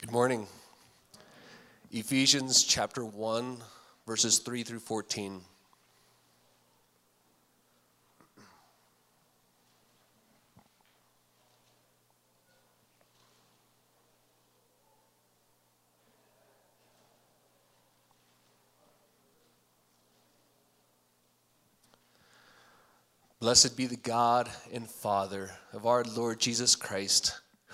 Good morning. Ephesians chapter 1, verses 3 through 14. Blessed be the God and Father of our Lord Jesus Christ,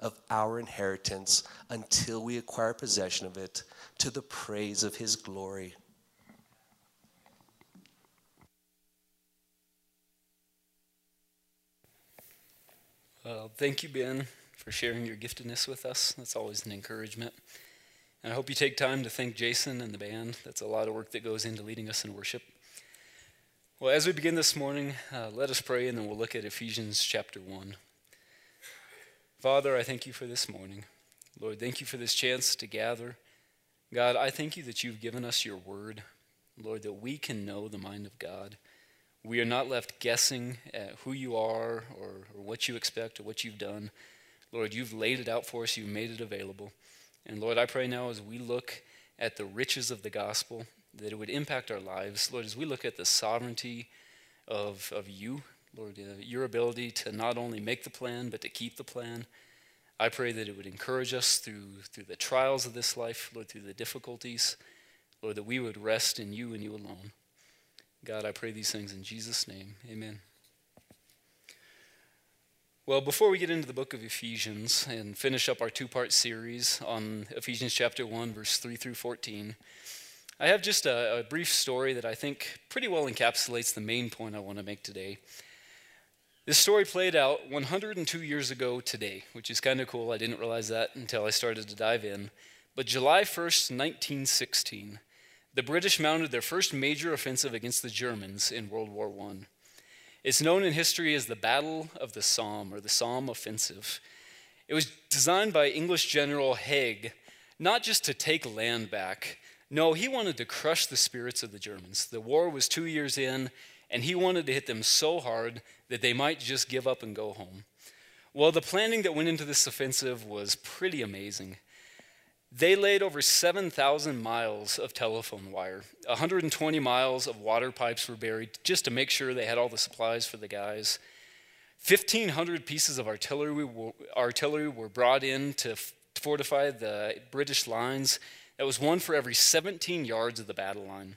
of our inheritance until we acquire possession of it to the praise of his glory. Well, thank you, Ben, for sharing your giftedness with us. That's always an encouragement. And I hope you take time to thank Jason and the band. That's a lot of work that goes into leading us in worship. Well, as we begin this morning, uh, let us pray and then we'll look at Ephesians chapter 1. Father, I thank you for this morning. Lord, thank you for this chance to gather. God, I thank you that you've given us your word. Lord, that we can know the mind of God. We are not left guessing at who you are or, or what you expect or what you've done. Lord, you've laid it out for us, you've made it available. And Lord, I pray now as we look at the riches of the gospel, that it would impact our lives. Lord, as we look at the sovereignty of, of you, Lord, uh, your ability to not only make the plan, but to keep the plan. I pray that it would encourage us through, through the trials of this life, Lord, through the difficulties. Lord, that we would rest in you and you alone. God, I pray these things in Jesus' name. Amen. Well, before we get into the book of Ephesians and finish up our two part series on Ephesians chapter 1, verse 3 through 14, I have just a, a brief story that I think pretty well encapsulates the main point I want to make today. This story played out 102 years ago today, which is kind of cool. I didn't realize that until I started to dive in. But July 1st, 1916, the British mounted their first major offensive against the Germans in World War I. It's known in history as the Battle of the Somme or the Somme Offensive. It was designed by English General Haig not just to take land back. No, he wanted to crush the spirits of the Germans. The war was two years in, and he wanted to hit them so hard that they might just give up and go home. Well, the planning that went into this offensive was pretty amazing. They laid over 7,000 miles of telephone wire. 120 miles of water pipes were buried just to make sure they had all the supplies for the guys. 1,500 pieces of artillery were, artillery were brought in to fortify the British lines. That was one for every 17 yards of the battle line.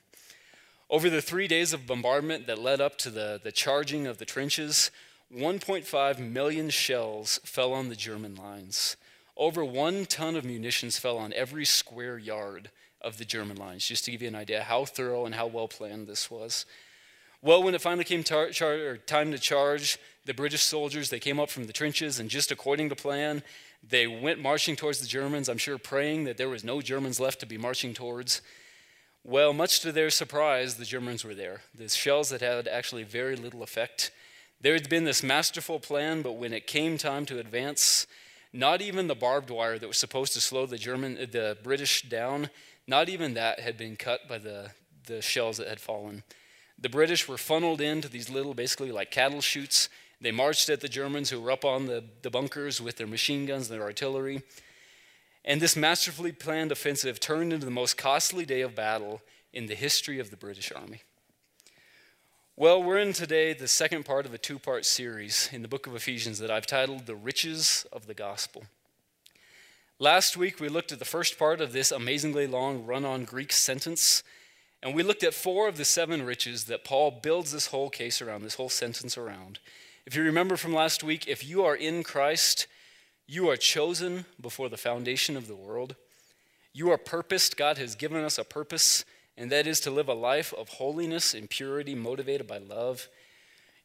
Over the three days of bombardment that led up to the, the charging of the trenches, 1.5 million shells fell on the German lines. Over one ton of munitions fell on every square yard of the German lines, just to give you an idea how thorough and how well planned this was. Well, when it finally came tar- char- time to charge, the British soldiers, they came up from the trenches, and just according to plan, they went marching towards the Germans, I'm sure praying that there was no Germans left to be marching towards. Well, much to their surprise, the Germans were there. The shells that had actually very little effect. There had been this masterful plan, but when it came time to advance, not even the barbed wire that was supposed to slow the German, uh, the British down, not even that had been cut by the, the shells that had fallen. The British were funneled into these little, basically like cattle chutes. They marched at the Germans who were up on the, the bunkers with their machine guns and their artillery. And this masterfully planned offensive turned into the most costly day of battle in the history of the British Army. Well, we're in today the second part of a two part series in the book of Ephesians that I've titled The Riches of the Gospel. Last week, we looked at the first part of this amazingly long run on Greek sentence, and we looked at four of the seven riches that Paul builds this whole case around, this whole sentence around. If you remember from last week, if you are in Christ, you are chosen before the foundation of the world. You are purposed. God has given us a purpose, and that is to live a life of holiness and purity motivated by love.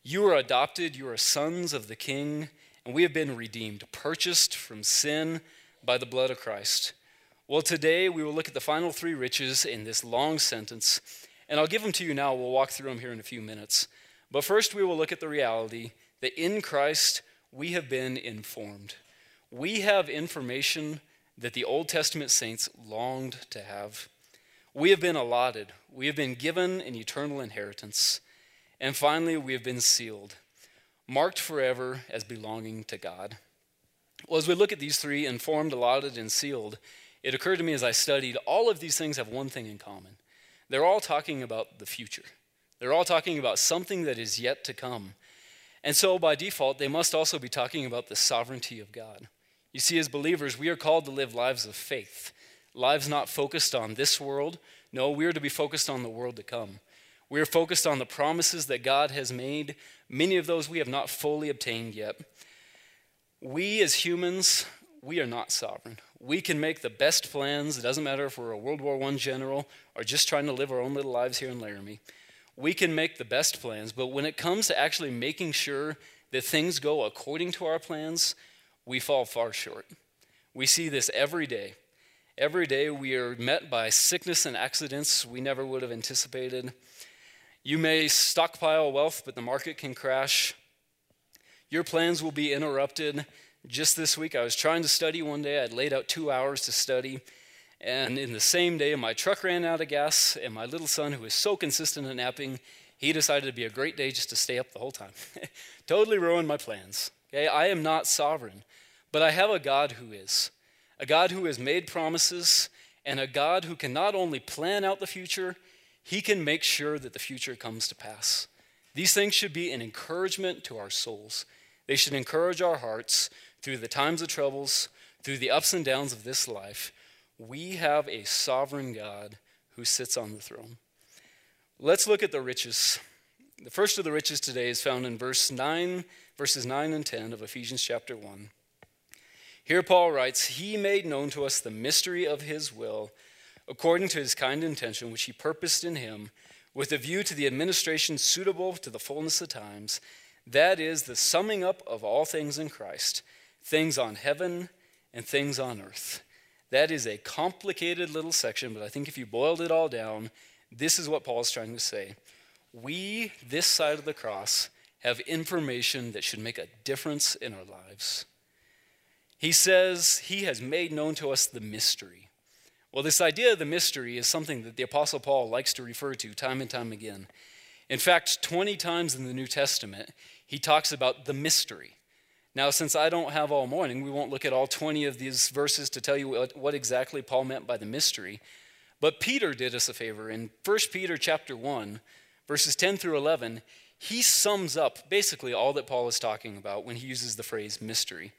You are adopted. You are sons of the King, and we have been redeemed, purchased from sin by the blood of Christ. Well, today we will look at the final three riches in this long sentence, and I'll give them to you now. We'll walk through them here in a few minutes. But first, we will look at the reality that in Christ we have been informed. We have information that the Old Testament saints longed to have. We have been allotted, we have been given an eternal inheritance, and finally, we have been sealed, marked forever as belonging to God. Well, as we look at these three informed, allotted, and sealed, it occurred to me as I studied all of these things have one thing in common. They're all talking about the future. They're all talking about something that is yet to come. And so, by default, they must also be talking about the sovereignty of God. You see, as believers, we are called to live lives of faith, lives not focused on this world. No, we are to be focused on the world to come. We are focused on the promises that God has made, many of those we have not fully obtained yet. We as humans, we are not sovereign. We can make the best plans. It doesn't matter if we're a World War I general or just trying to live our own little lives here in Laramie we can make the best plans, but when it comes to actually making sure that things go according to our plans, we fall far short. We see this every day. Every day we are met by sickness and accidents we never would have anticipated. You may stockpile wealth, but the market can crash. Your plans will be interrupted. Just this week, I was trying to study one day. I'd laid out two hours to study. And in the same day, my truck ran out of gas, and my little son, who is so consistent in napping, he decided to be a great day just to stay up the whole time. totally ruined my plans. Okay, I am not sovereign, but I have a God who is. A God who has made promises, and a God who can not only plan out the future, he can make sure that the future comes to pass. These things should be an encouragement to our souls. They should encourage our hearts through the times of troubles, through the ups and downs of this life, we have a sovereign God who sits on the throne. Let's look at the riches. The first of the riches today is found in verse 9, verses 9 and 10 of Ephesians chapter 1. Here Paul writes, He made known to us the mystery of his will, according to his kind intention, which he purposed in him, with a view to the administration suitable to the fullness of times, that is, the summing up of all things in Christ, things on heaven and things on earth. That is a complicated little section, but I think if you boiled it all down, this is what Paul is trying to say. We, this side of the cross, have information that should make a difference in our lives. He says he has made known to us the mystery. Well, this idea of the mystery is something that the Apostle Paul likes to refer to time and time again. In fact, 20 times in the New Testament, he talks about the mystery. Now, since I don't have all morning, we won't look at all 20 of these verses to tell you what, exactly Paul meant by the mystery. But Peter did us a favor. In 1 Peter chapter 1, verses 10 through 11, he sums up basically all that Paul is talking about when he uses the phrase mystery.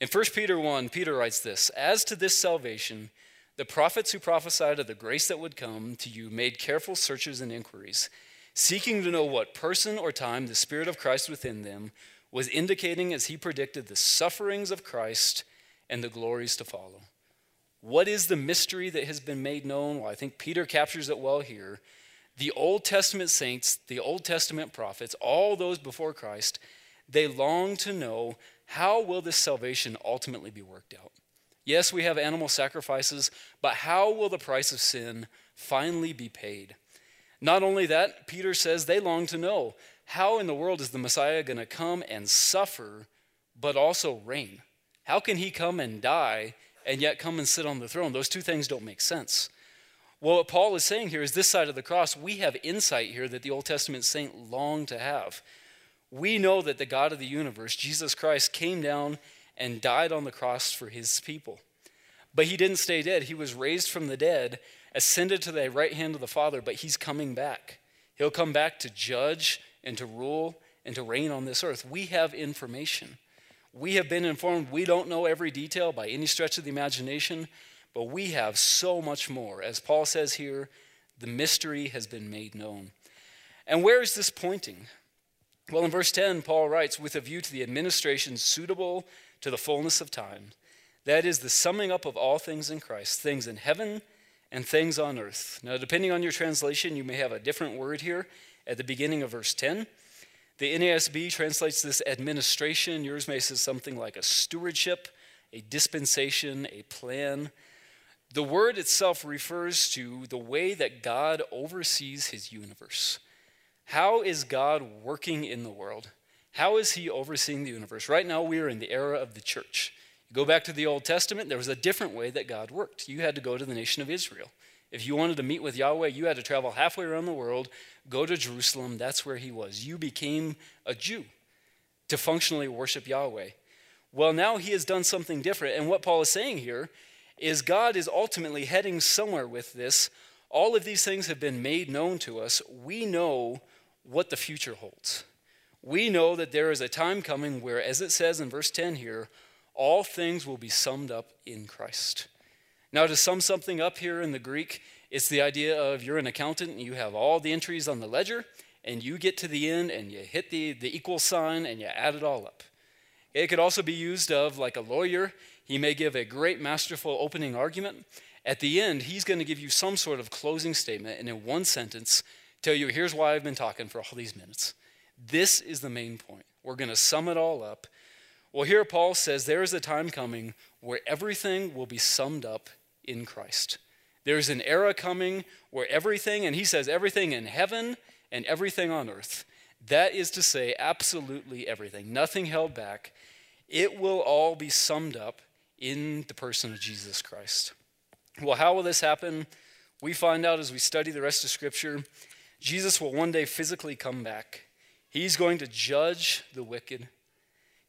In 1 Peter 1, Peter writes this As to this salvation, the prophets who prophesied of the grace that would come to you made careful searches and inquiries, seeking to know what person or time the Spirit of Christ within them was indicating as he predicted the sufferings of Christ and the glories to follow. What is the mystery that has been made known? Well, I think Peter captures it well here. The Old Testament saints, the Old Testament prophets, all those before Christ, they long to know how will this salvation ultimately be worked out? Yes, we have animal sacrifices, but how will the price of sin finally be paid? Not only that, Peter says they long to know how in the world is the Messiah going to come and suffer, but also reign? How can he come and die and yet come and sit on the throne? Those two things don't make sense. Well, what Paul is saying here is this side of the cross, we have insight here that the Old Testament saint longed to have. We know that the God of the universe, Jesus Christ, came down and died on the cross for his people. But he didn't stay dead. He was raised from the dead, ascended to the right hand of the Father, but he's coming back. He'll come back to judge and to rule and to reign on this earth. We have information. We have been informed. We don't know every detail by any stretch of the imagination, but we have so much more. As Paul says here, the mystery has been made known. And where is this pointing? Well, in verse 10, Paul writes, with a view to the administration suitable to the fullness of time. That is the summing up of all things in Christ, things in heaven and things on earth. Now, depending on your translation, you may have a different word here at the beginning of verse 10. The NASB translates this administration. Yours may say something like a stewardship, a dispensation, a plan. The word itself refers to the way that God oversees his universe. How is God working in the world? How is he overseeing the universe? Right now, we are in the era of the church. You go back to the Old Testament, there was a different way that God worked. You had to go to the nation of Israel. If you wanted to meet with Yahweh, you had to travel halfway around the world, go to Jerusalem. That's where he was. You became a Jew to functionally worship Yahweh. Well, now he has done something different. And what Paul is saying here is God is ultimately heading somewhere with this. All of these things have been made known to us. We know what the future holds. We know that there is a time coming where, as it says in verse 10 here, all things will be summed up in Christ. Now, to sum something up here in the Greek, it's the idea of you're an accountant and you have all the entries on the ledger, and you get to the end and you hit the, the equal sign and you add it all up. It could also be used of like a lawyer. He may give a great masterful opening argument. At the end, he's going to give you some sort of closing statement, and in one sentence, tell you here's why I've been talking for all these minutes. This is the main point. We're going to sum it all up well, here Paul says there is a time coming where everything will be summed up in Christ. There's an era coming where everything, and he says everything in heaven and everything on earth, that is to say, absolutely everything, nothing held back, it will all be summed up in the person of Jesus Christ. Well, how will this happen? We find out as we study the rest of Scripture. Jesus will one day physically come back. He's going to judge the wicked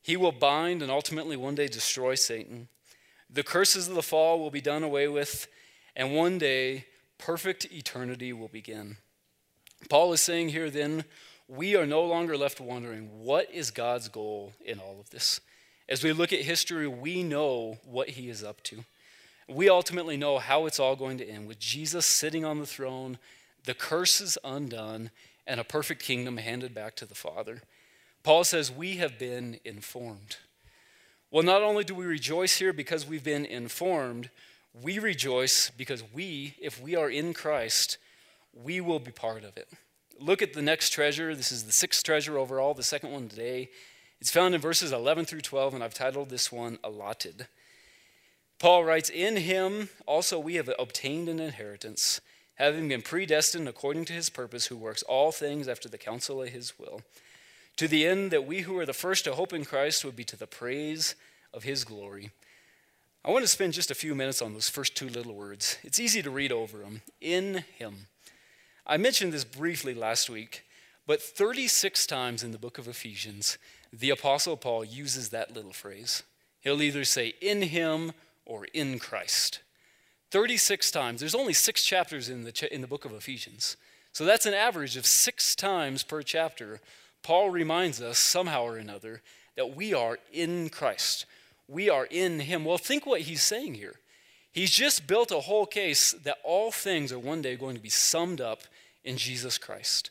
he will bind and ultimately one day destroy Satan. The curses of the fall will be done away with, and one day perfect eternity will begin. Paul is saying here then, we are no longer left wondering what is God's goal in all of this. As we look at history, we know what he is up to. We ultimately know how it's all going to end with Jesus sitting on the throne, the curses undone, and a perfect kingdom handed back to the Father. Paul says, We have been informed. Well, not only do we rejoice here because we've been informed, we rejoice because we, if we are in Christ, we will be part of it. Look at the next treasure. This is the sixth treasure overall, the second one today. It's found in verses 11 through 12, and I've titled this one Allotted. Paul writes, In him also we have obtained an inheritance, having been predestined according to his purpose, who works all things after the counsel of his will to the end that we who are the first to hope in Christ would be to the praise of his glory. I want to spend just a few minutes on those first two little words. It's easy to read over them. In him. I mentioned this briefly last week, but 36 times in the book of Ephesians, the Apostle Paul uses that little phrase. He'll either say in him or in Christ. 36 times. There's only six chapters in the, in the book of Ephesians. So that's an average of six times per chapter Paul reminds us somehow or another that we are in Christ. We are in Him. Well, think what he's saying here. He's just built a whole case that all things are one day going to be summed up in Jesus Christ.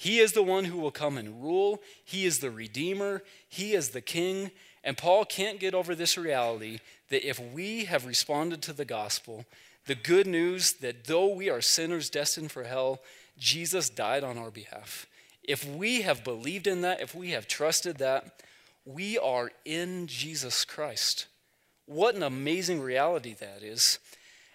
He is the one who will come and rule, He is the Redeemer, He is the King. And Paul can't get over this reality that if we have responded to the gospel, the good news that though we are sinners destined for hell, Jesus died on our behalf. If we have believed in that, if we have trusted that, we are in Jesus Christ. What an amazing reality that is.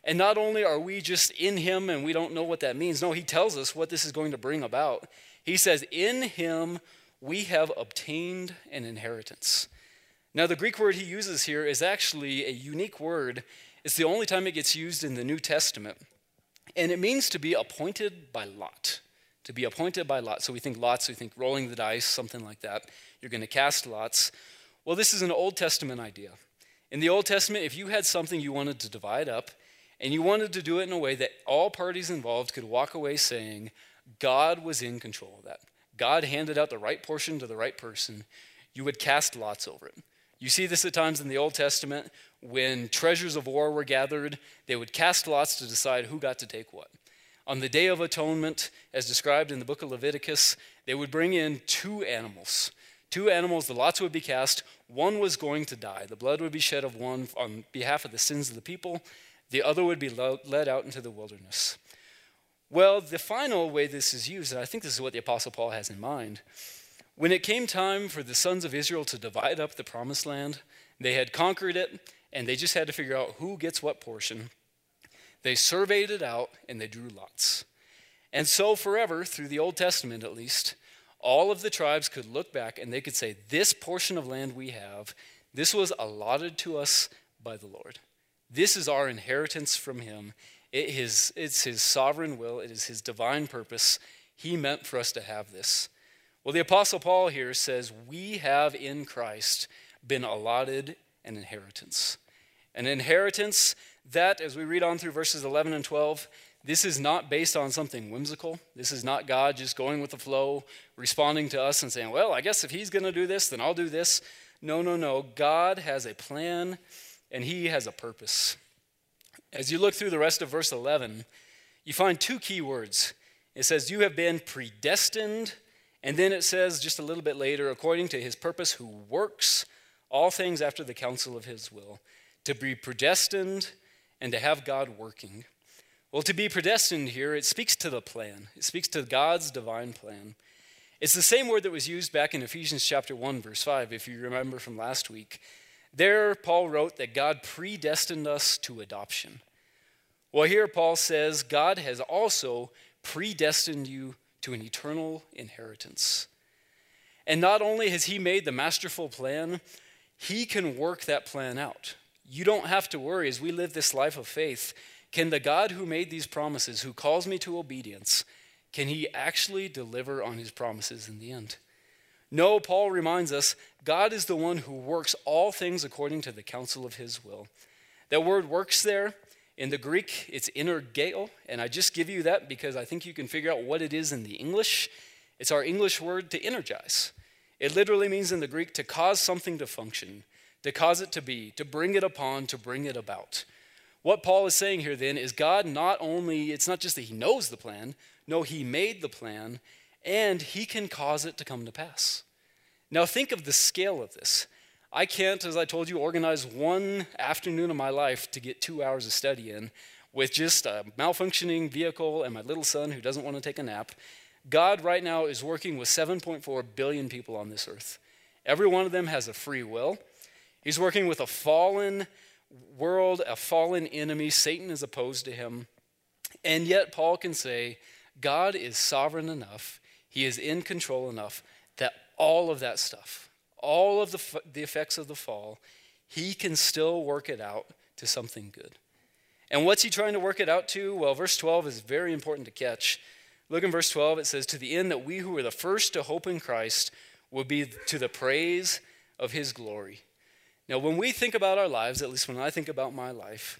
And not only are we just in Him and we don't know what that means, no, He tells us what this is going to bring about. He says, In Him we have obtained an inheritance. Now, the Greek word he uses here is actually a unique word. It's the only time it gets used in the New Testament. And it means to be appointed by lot to be appointed by lot. So we think lots, we think rolling the dice, something like that. You're going to cast lots. Well, this is an Old Testament idea. In the Old Testament, if you had something you wanted to divide up, and you wanted to do it in a way that all parties involved could walk away saying, God was in control of that. God handed out the right portion to the right person. You would cast lots over it. You see this at times in the Old Testament when treasures of war were gathered, they would cast lots to decide who got to take what. On the Day of Atonement, as described in the book of Leviticus, they would bring in two animals. Two animals, the lots would be cast. One was going to die. The blood would be shed of one on behalf of the sins of the people. The other would be led out into the wilderness. Well, the final way this is used, and I think this is what the Apostle Paul has in mind, when it came time for the sons of Israel to divide up the promised land, they had conquered it, and they just had to figure out who gets what portion. They surveyed it out, and they drew lots. And so, forever, through the Old Testament at least, all of the tribes could look back and they could say, This portion of land we have, this was allotted to us by the Lord. This is our inheritance from Him. It is, it's His sovereign will, it is His divine purpose. He meant for us to have this. Well, the Apostle Paul here says, We have in Christ been allotted an inheritance. An inheritance that, as we read on through verses 11 and 12, this is not based on something whimsical. This is not God just going with the flow, responding to us and saying, Well, I guess if He's going to do this, then I'll do this. No, no, no. God has a plan and He has a purpose. As you look through the rest of verse 11, you find two key words. It says, You have been predestined. And then it says, just a little bit later, according to His purpose, who works all things after the counsel of His will. To be predestined and to have God working. Well, to be predestined here, it speaks to the plan, it speaks to God's divine plan. It's the same word that was used back in Ephesians chapter 1, verse 5, if you remember from last week. There, Paul wrote that God predestined us to adoption. Well, here Paul says God has also predestined you to an eternal inheritance. And not only has he made the masterful plan, he can work that plan out. You don't have to worry as we live this life of faith can the God who made these promises, who calls me to obedience, can he actually deliver on his promises in the end? No, Paul reminds us God is the one who works all things according to the counsel of his will. That word works there, in the Greek, it's energeo, and I just give you that because I think you can figure out what it is in the English. It's our English word to energize. It literally means in the Greek to cause something to function, to cause it to be, to bring it upon, to bring it about. What Paul is saying here then is God not only, it's not just that he knows the plan, no, he made the plan, and he can cause it to come to pass. Now think of the scale of this. I can't, as I told you, organize one afternoon of my life to get two hours of study in with just a malfunctioning vehicle and my little son who doesn't want to take a nap. God right now is working with 7.4 billion people on this earth. Every one of them has a free will. He's working with a fallen, world, a fallen enemy. Satan is opposed to him. And yet, Paul can say, God is sovereign enough, He is in control enough that all of that stuff, all of the, the effects of the fall, He can still work it out to something good. And what's He trying to work it out to? Well, verse 12 is very important to catch. Look in verse 12, it says, To the end that we who were the first to hope in Christ will be to the praise of His glory. Now, when we think about our lives, at least when I think about my life,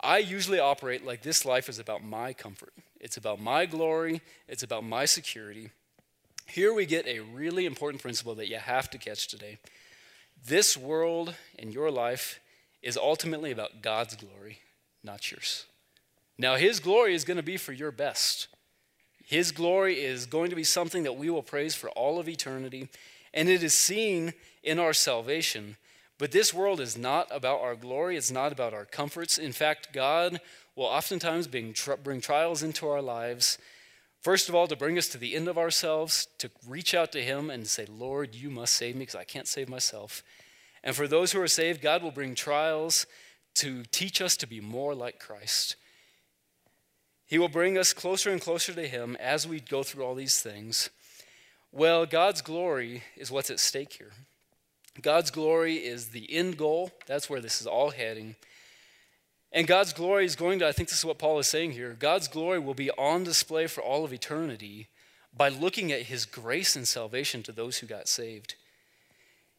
I usually operate like this life is about my comfort. It's about my glory, it's about my security. Here we get a really important principle that you have to catch today. This world and your life is ultimately about God's glory, not yours. Now, His glory is going to be for your best. His glory is going to be something that we will praise for all of eternity, and it is seen in our salvation but this world is not about our glory, it's not about our comforts. In fact, God will oftentimes bring, trials into our lives. First of all, to bring us to the end of ourselves, to reach out to Him and say, Lord, you must save me because I can't save myself. And for those who are saved, God will bring trials to teach us to be more like Christ. He will bring us closer and closer to Him as we go through all these things. Well, God's glory is what's at stake here. God's glory is the end goal. That's where this is all heading. And God's glory is going to, I think this is what Paul is saying here God's glory will be on display for all of eternity by looking at his grace and salvation to those who got saved.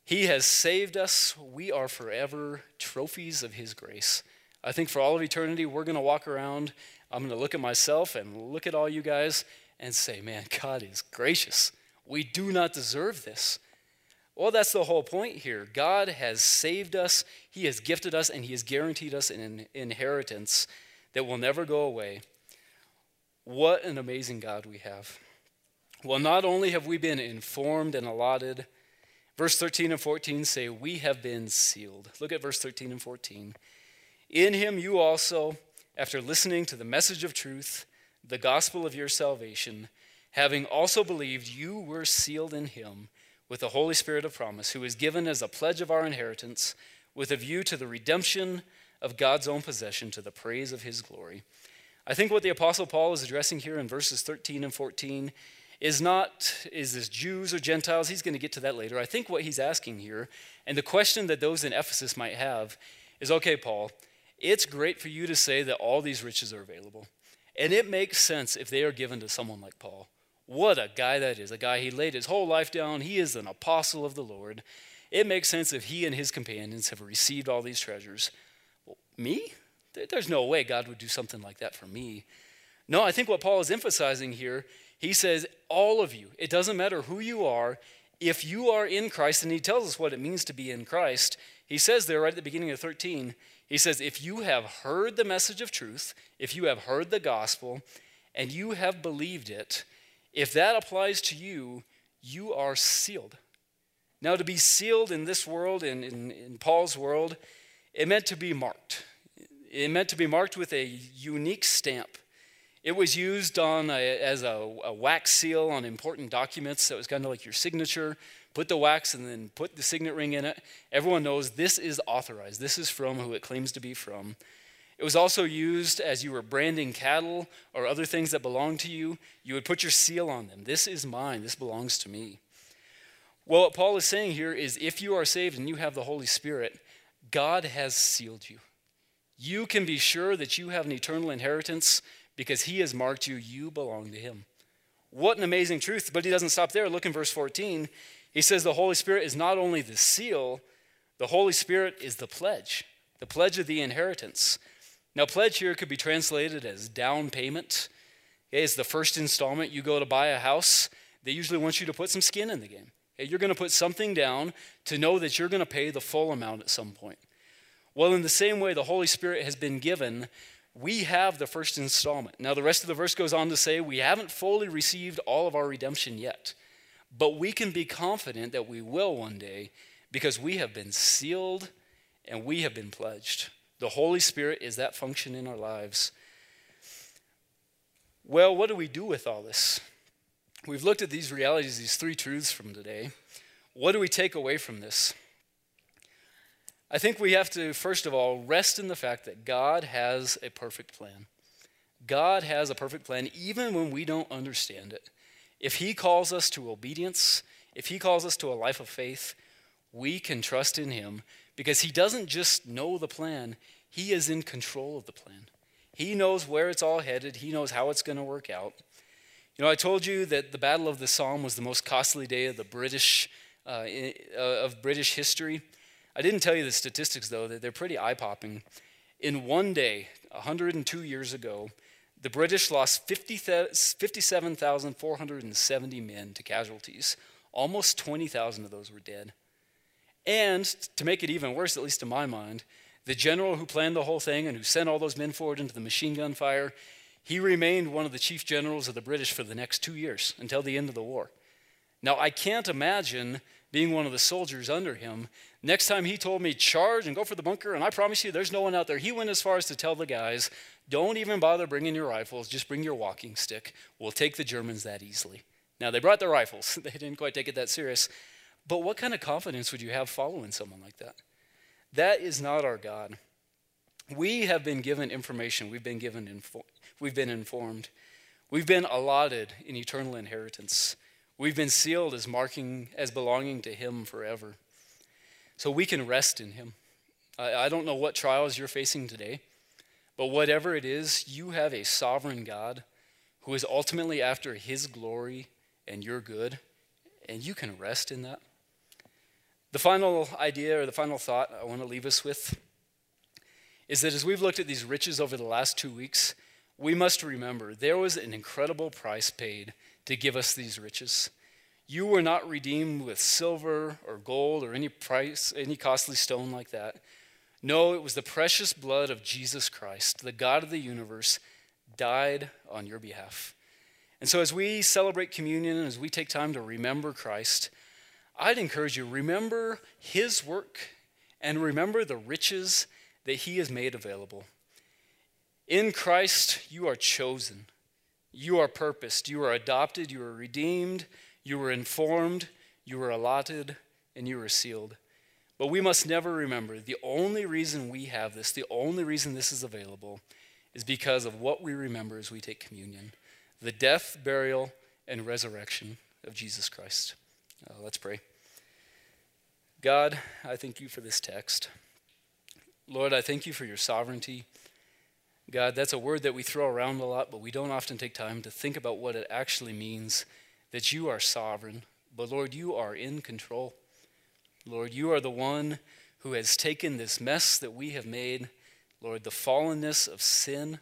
He has saved us. We are forever trophies of his grace. I think for all of eternity, we're going to walk around. I'm going to look at myself and look at all you guys and say, man, God is gracious. We do not deserve this. Well, that's the whole point here. God has saved us, He has gifted us, and He has guaranteed us an inheritance that will never go away. What an amazing God we have. Well, not only have we been informed and allotted, verse 13 and 14 say, We have been sealed. Look at verse 13 and 14. In Him you also, after listening to the message of truth, the gospel of your salvation, having also believed, you were sealed in Him with the Holy Spirit of promise, who is given as a pledge of our inheritance, with a view to the redemption of God's own possession to the praise of his glory. I think what the Apostle Paul is addressing here in verses 13 and 14 is not, is this Jews or Gentiles? He's going to get to that later. I think what he's asking here, and the question that those in Ephesus might have, is okay, Paul, it's great for you to say that all these riches are available. And it makes sense if they are given to someone like Paul. What a guy that is. A guy, he laid his whole life down. He is an apostle of the Lord. It makes sense if he and his companions have received all these treasures. Well, me? There's no way God would do something like that for me. No, I think what Paul is emphasizing here, he says, all of you, it doesn't matter who you are, if you are in Christ, and he tells us what it means to be in Christ, he says there right at the beginning of 13, he says, if you have heard the message of truth, if you have heard the gospel, and you have believed it, if that applies to you, you are sealed. Now, to be sealed in this world, in, in, in, Paul's world, it meant to be marked. It meant to be marked with a unique stamp. It was used on a, as a, a wax seal on important documents. That was kind of like your signature. Put the wax and then put the signet ring in it. Everyone knows this is authorized. This is from who it claims to be from. It was also used as you were branding cattle or other things that belonged to you. You would put your seal on them. This is mine. This belongs to me. Well, what Paul is saying here is if you are saved and you have the Holy Spirit, God has sealed you. You can be sure that you have an eternal inheritance because he has marked you. You belong to him. What an amazing truth. But he doesn't stop there. Look in verse 14. He says the Holy Spirit is not only the seal, the Holy Spirit is the pledge, the pledge of the inheritance. Now, pledge here could be translated as down payment. It's the first installment. You go to buy a house, they usually want you to put some skin in the game. You're going to put something down to know that you're going to pay the full amount at some point. Well, in the same way, the Holy Spirit has been given, we have the first installment. Now, the rest of the verse goes on to say, we haven't fully received all of our redemption yet, but we can be confident that we will one day because we have been sealed and we have been pledged. The Holy Spirit is that function in our lives. Well, what do we do with all this? We've looked at these realities, these three truths from today. What do we take away from this? I think we have to, first of all, rest in the fact that God has a perfect plan. God has a perfect plan even when we don't understand it. If He calls us to obedience, if He calls us to a life of faith, we can trust in Him because He doesn't just know the plan, he is in control of the plan. He knows where it's all headed, He knows how it's going to work out. You know, I told you that the Battle of the Somme was the most costly day of the British uh, uh of British history. I didn't tell you the statistics though; that they're pretty eye-popping. In one day, 102 years ago, the British lost 50, 57,470 men to casualties. Almost 20,000 of those were dead. And to make it even worse, at least in my mind, the general who planned the whole thing and who sent all those men forward into the machine gun fire, he remained one of the chief generals of the British for the next two years until the end of the war. Now, I can't imagine being one of the soldiers under him. Next time he told me, charge and go for the bunker, and I promise you there's no one out there. He went as far as to tell the guys, don't even bother bringing your rifles, just bring your walking stick. We'll take the Germans that easily. Now, they brought their rifles, they didn't quite take it that serious. But what kind of confidence would you have following someone like that? That is not our God. We have been given information, we've been given info- we've been informed. We've been allotted an eternal inheritance. We've been sealed as marking as belonging to him forever. So we can rest in him. I, I don't know what trials you're facing today, but whatever it is, you have a sovereign God who is ultimately after his glory and you're good, and you can rest in that. The final idea or the final thought I want to leave us with is that as we've looked at these riches over the last two weeks, we must remember there was an incredible price paid to give us these riches. You were not redeemed with silver or gold or any price, any costly stone like that. No, it was the precious blood of Jesus Christ, the God of the universe, died on your behalf. And so, as we celebrate communion and as we take time to remember Christ, I'd encourage you remember his work and remember the riches that he has made available. In Christ, you are chosen, you are purposed, you are adopted, you are redeemed, you were informed, you were allotted, and you are sealed. But we must never remember the only reason we have this, the only reason this is available, is because of what we remember as we take communion the death, burial, and resurrection of Jesus Christ. Uh, let's pray. God, I thank you for this text. Lord, I thank you for your sovereignty. God, that's a word that we throw around a lot, but we don't often take time to think about what it actually means that you are sovereign. But Lord, you are in control. Lord, you are the one who has taken this mess that we have made, Lord, the fallenness of sin.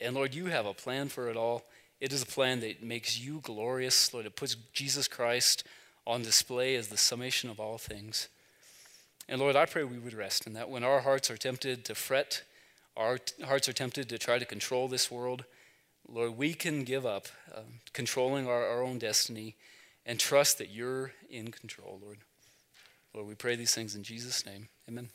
And Lord, you have a plan for it all. It is a plan that makes you glorious. Lord, it puts Jesus Christ on display as the summation of all things. And Lord, I pray we would rest in that when our hearts are tempted to fret, our t- hearts are tempted to try to control this world, Lord, we can give up uh, controlling our, our own destiny and trust that you're in control, Lord. Lord, we pray these things in Jesus' name. Amen.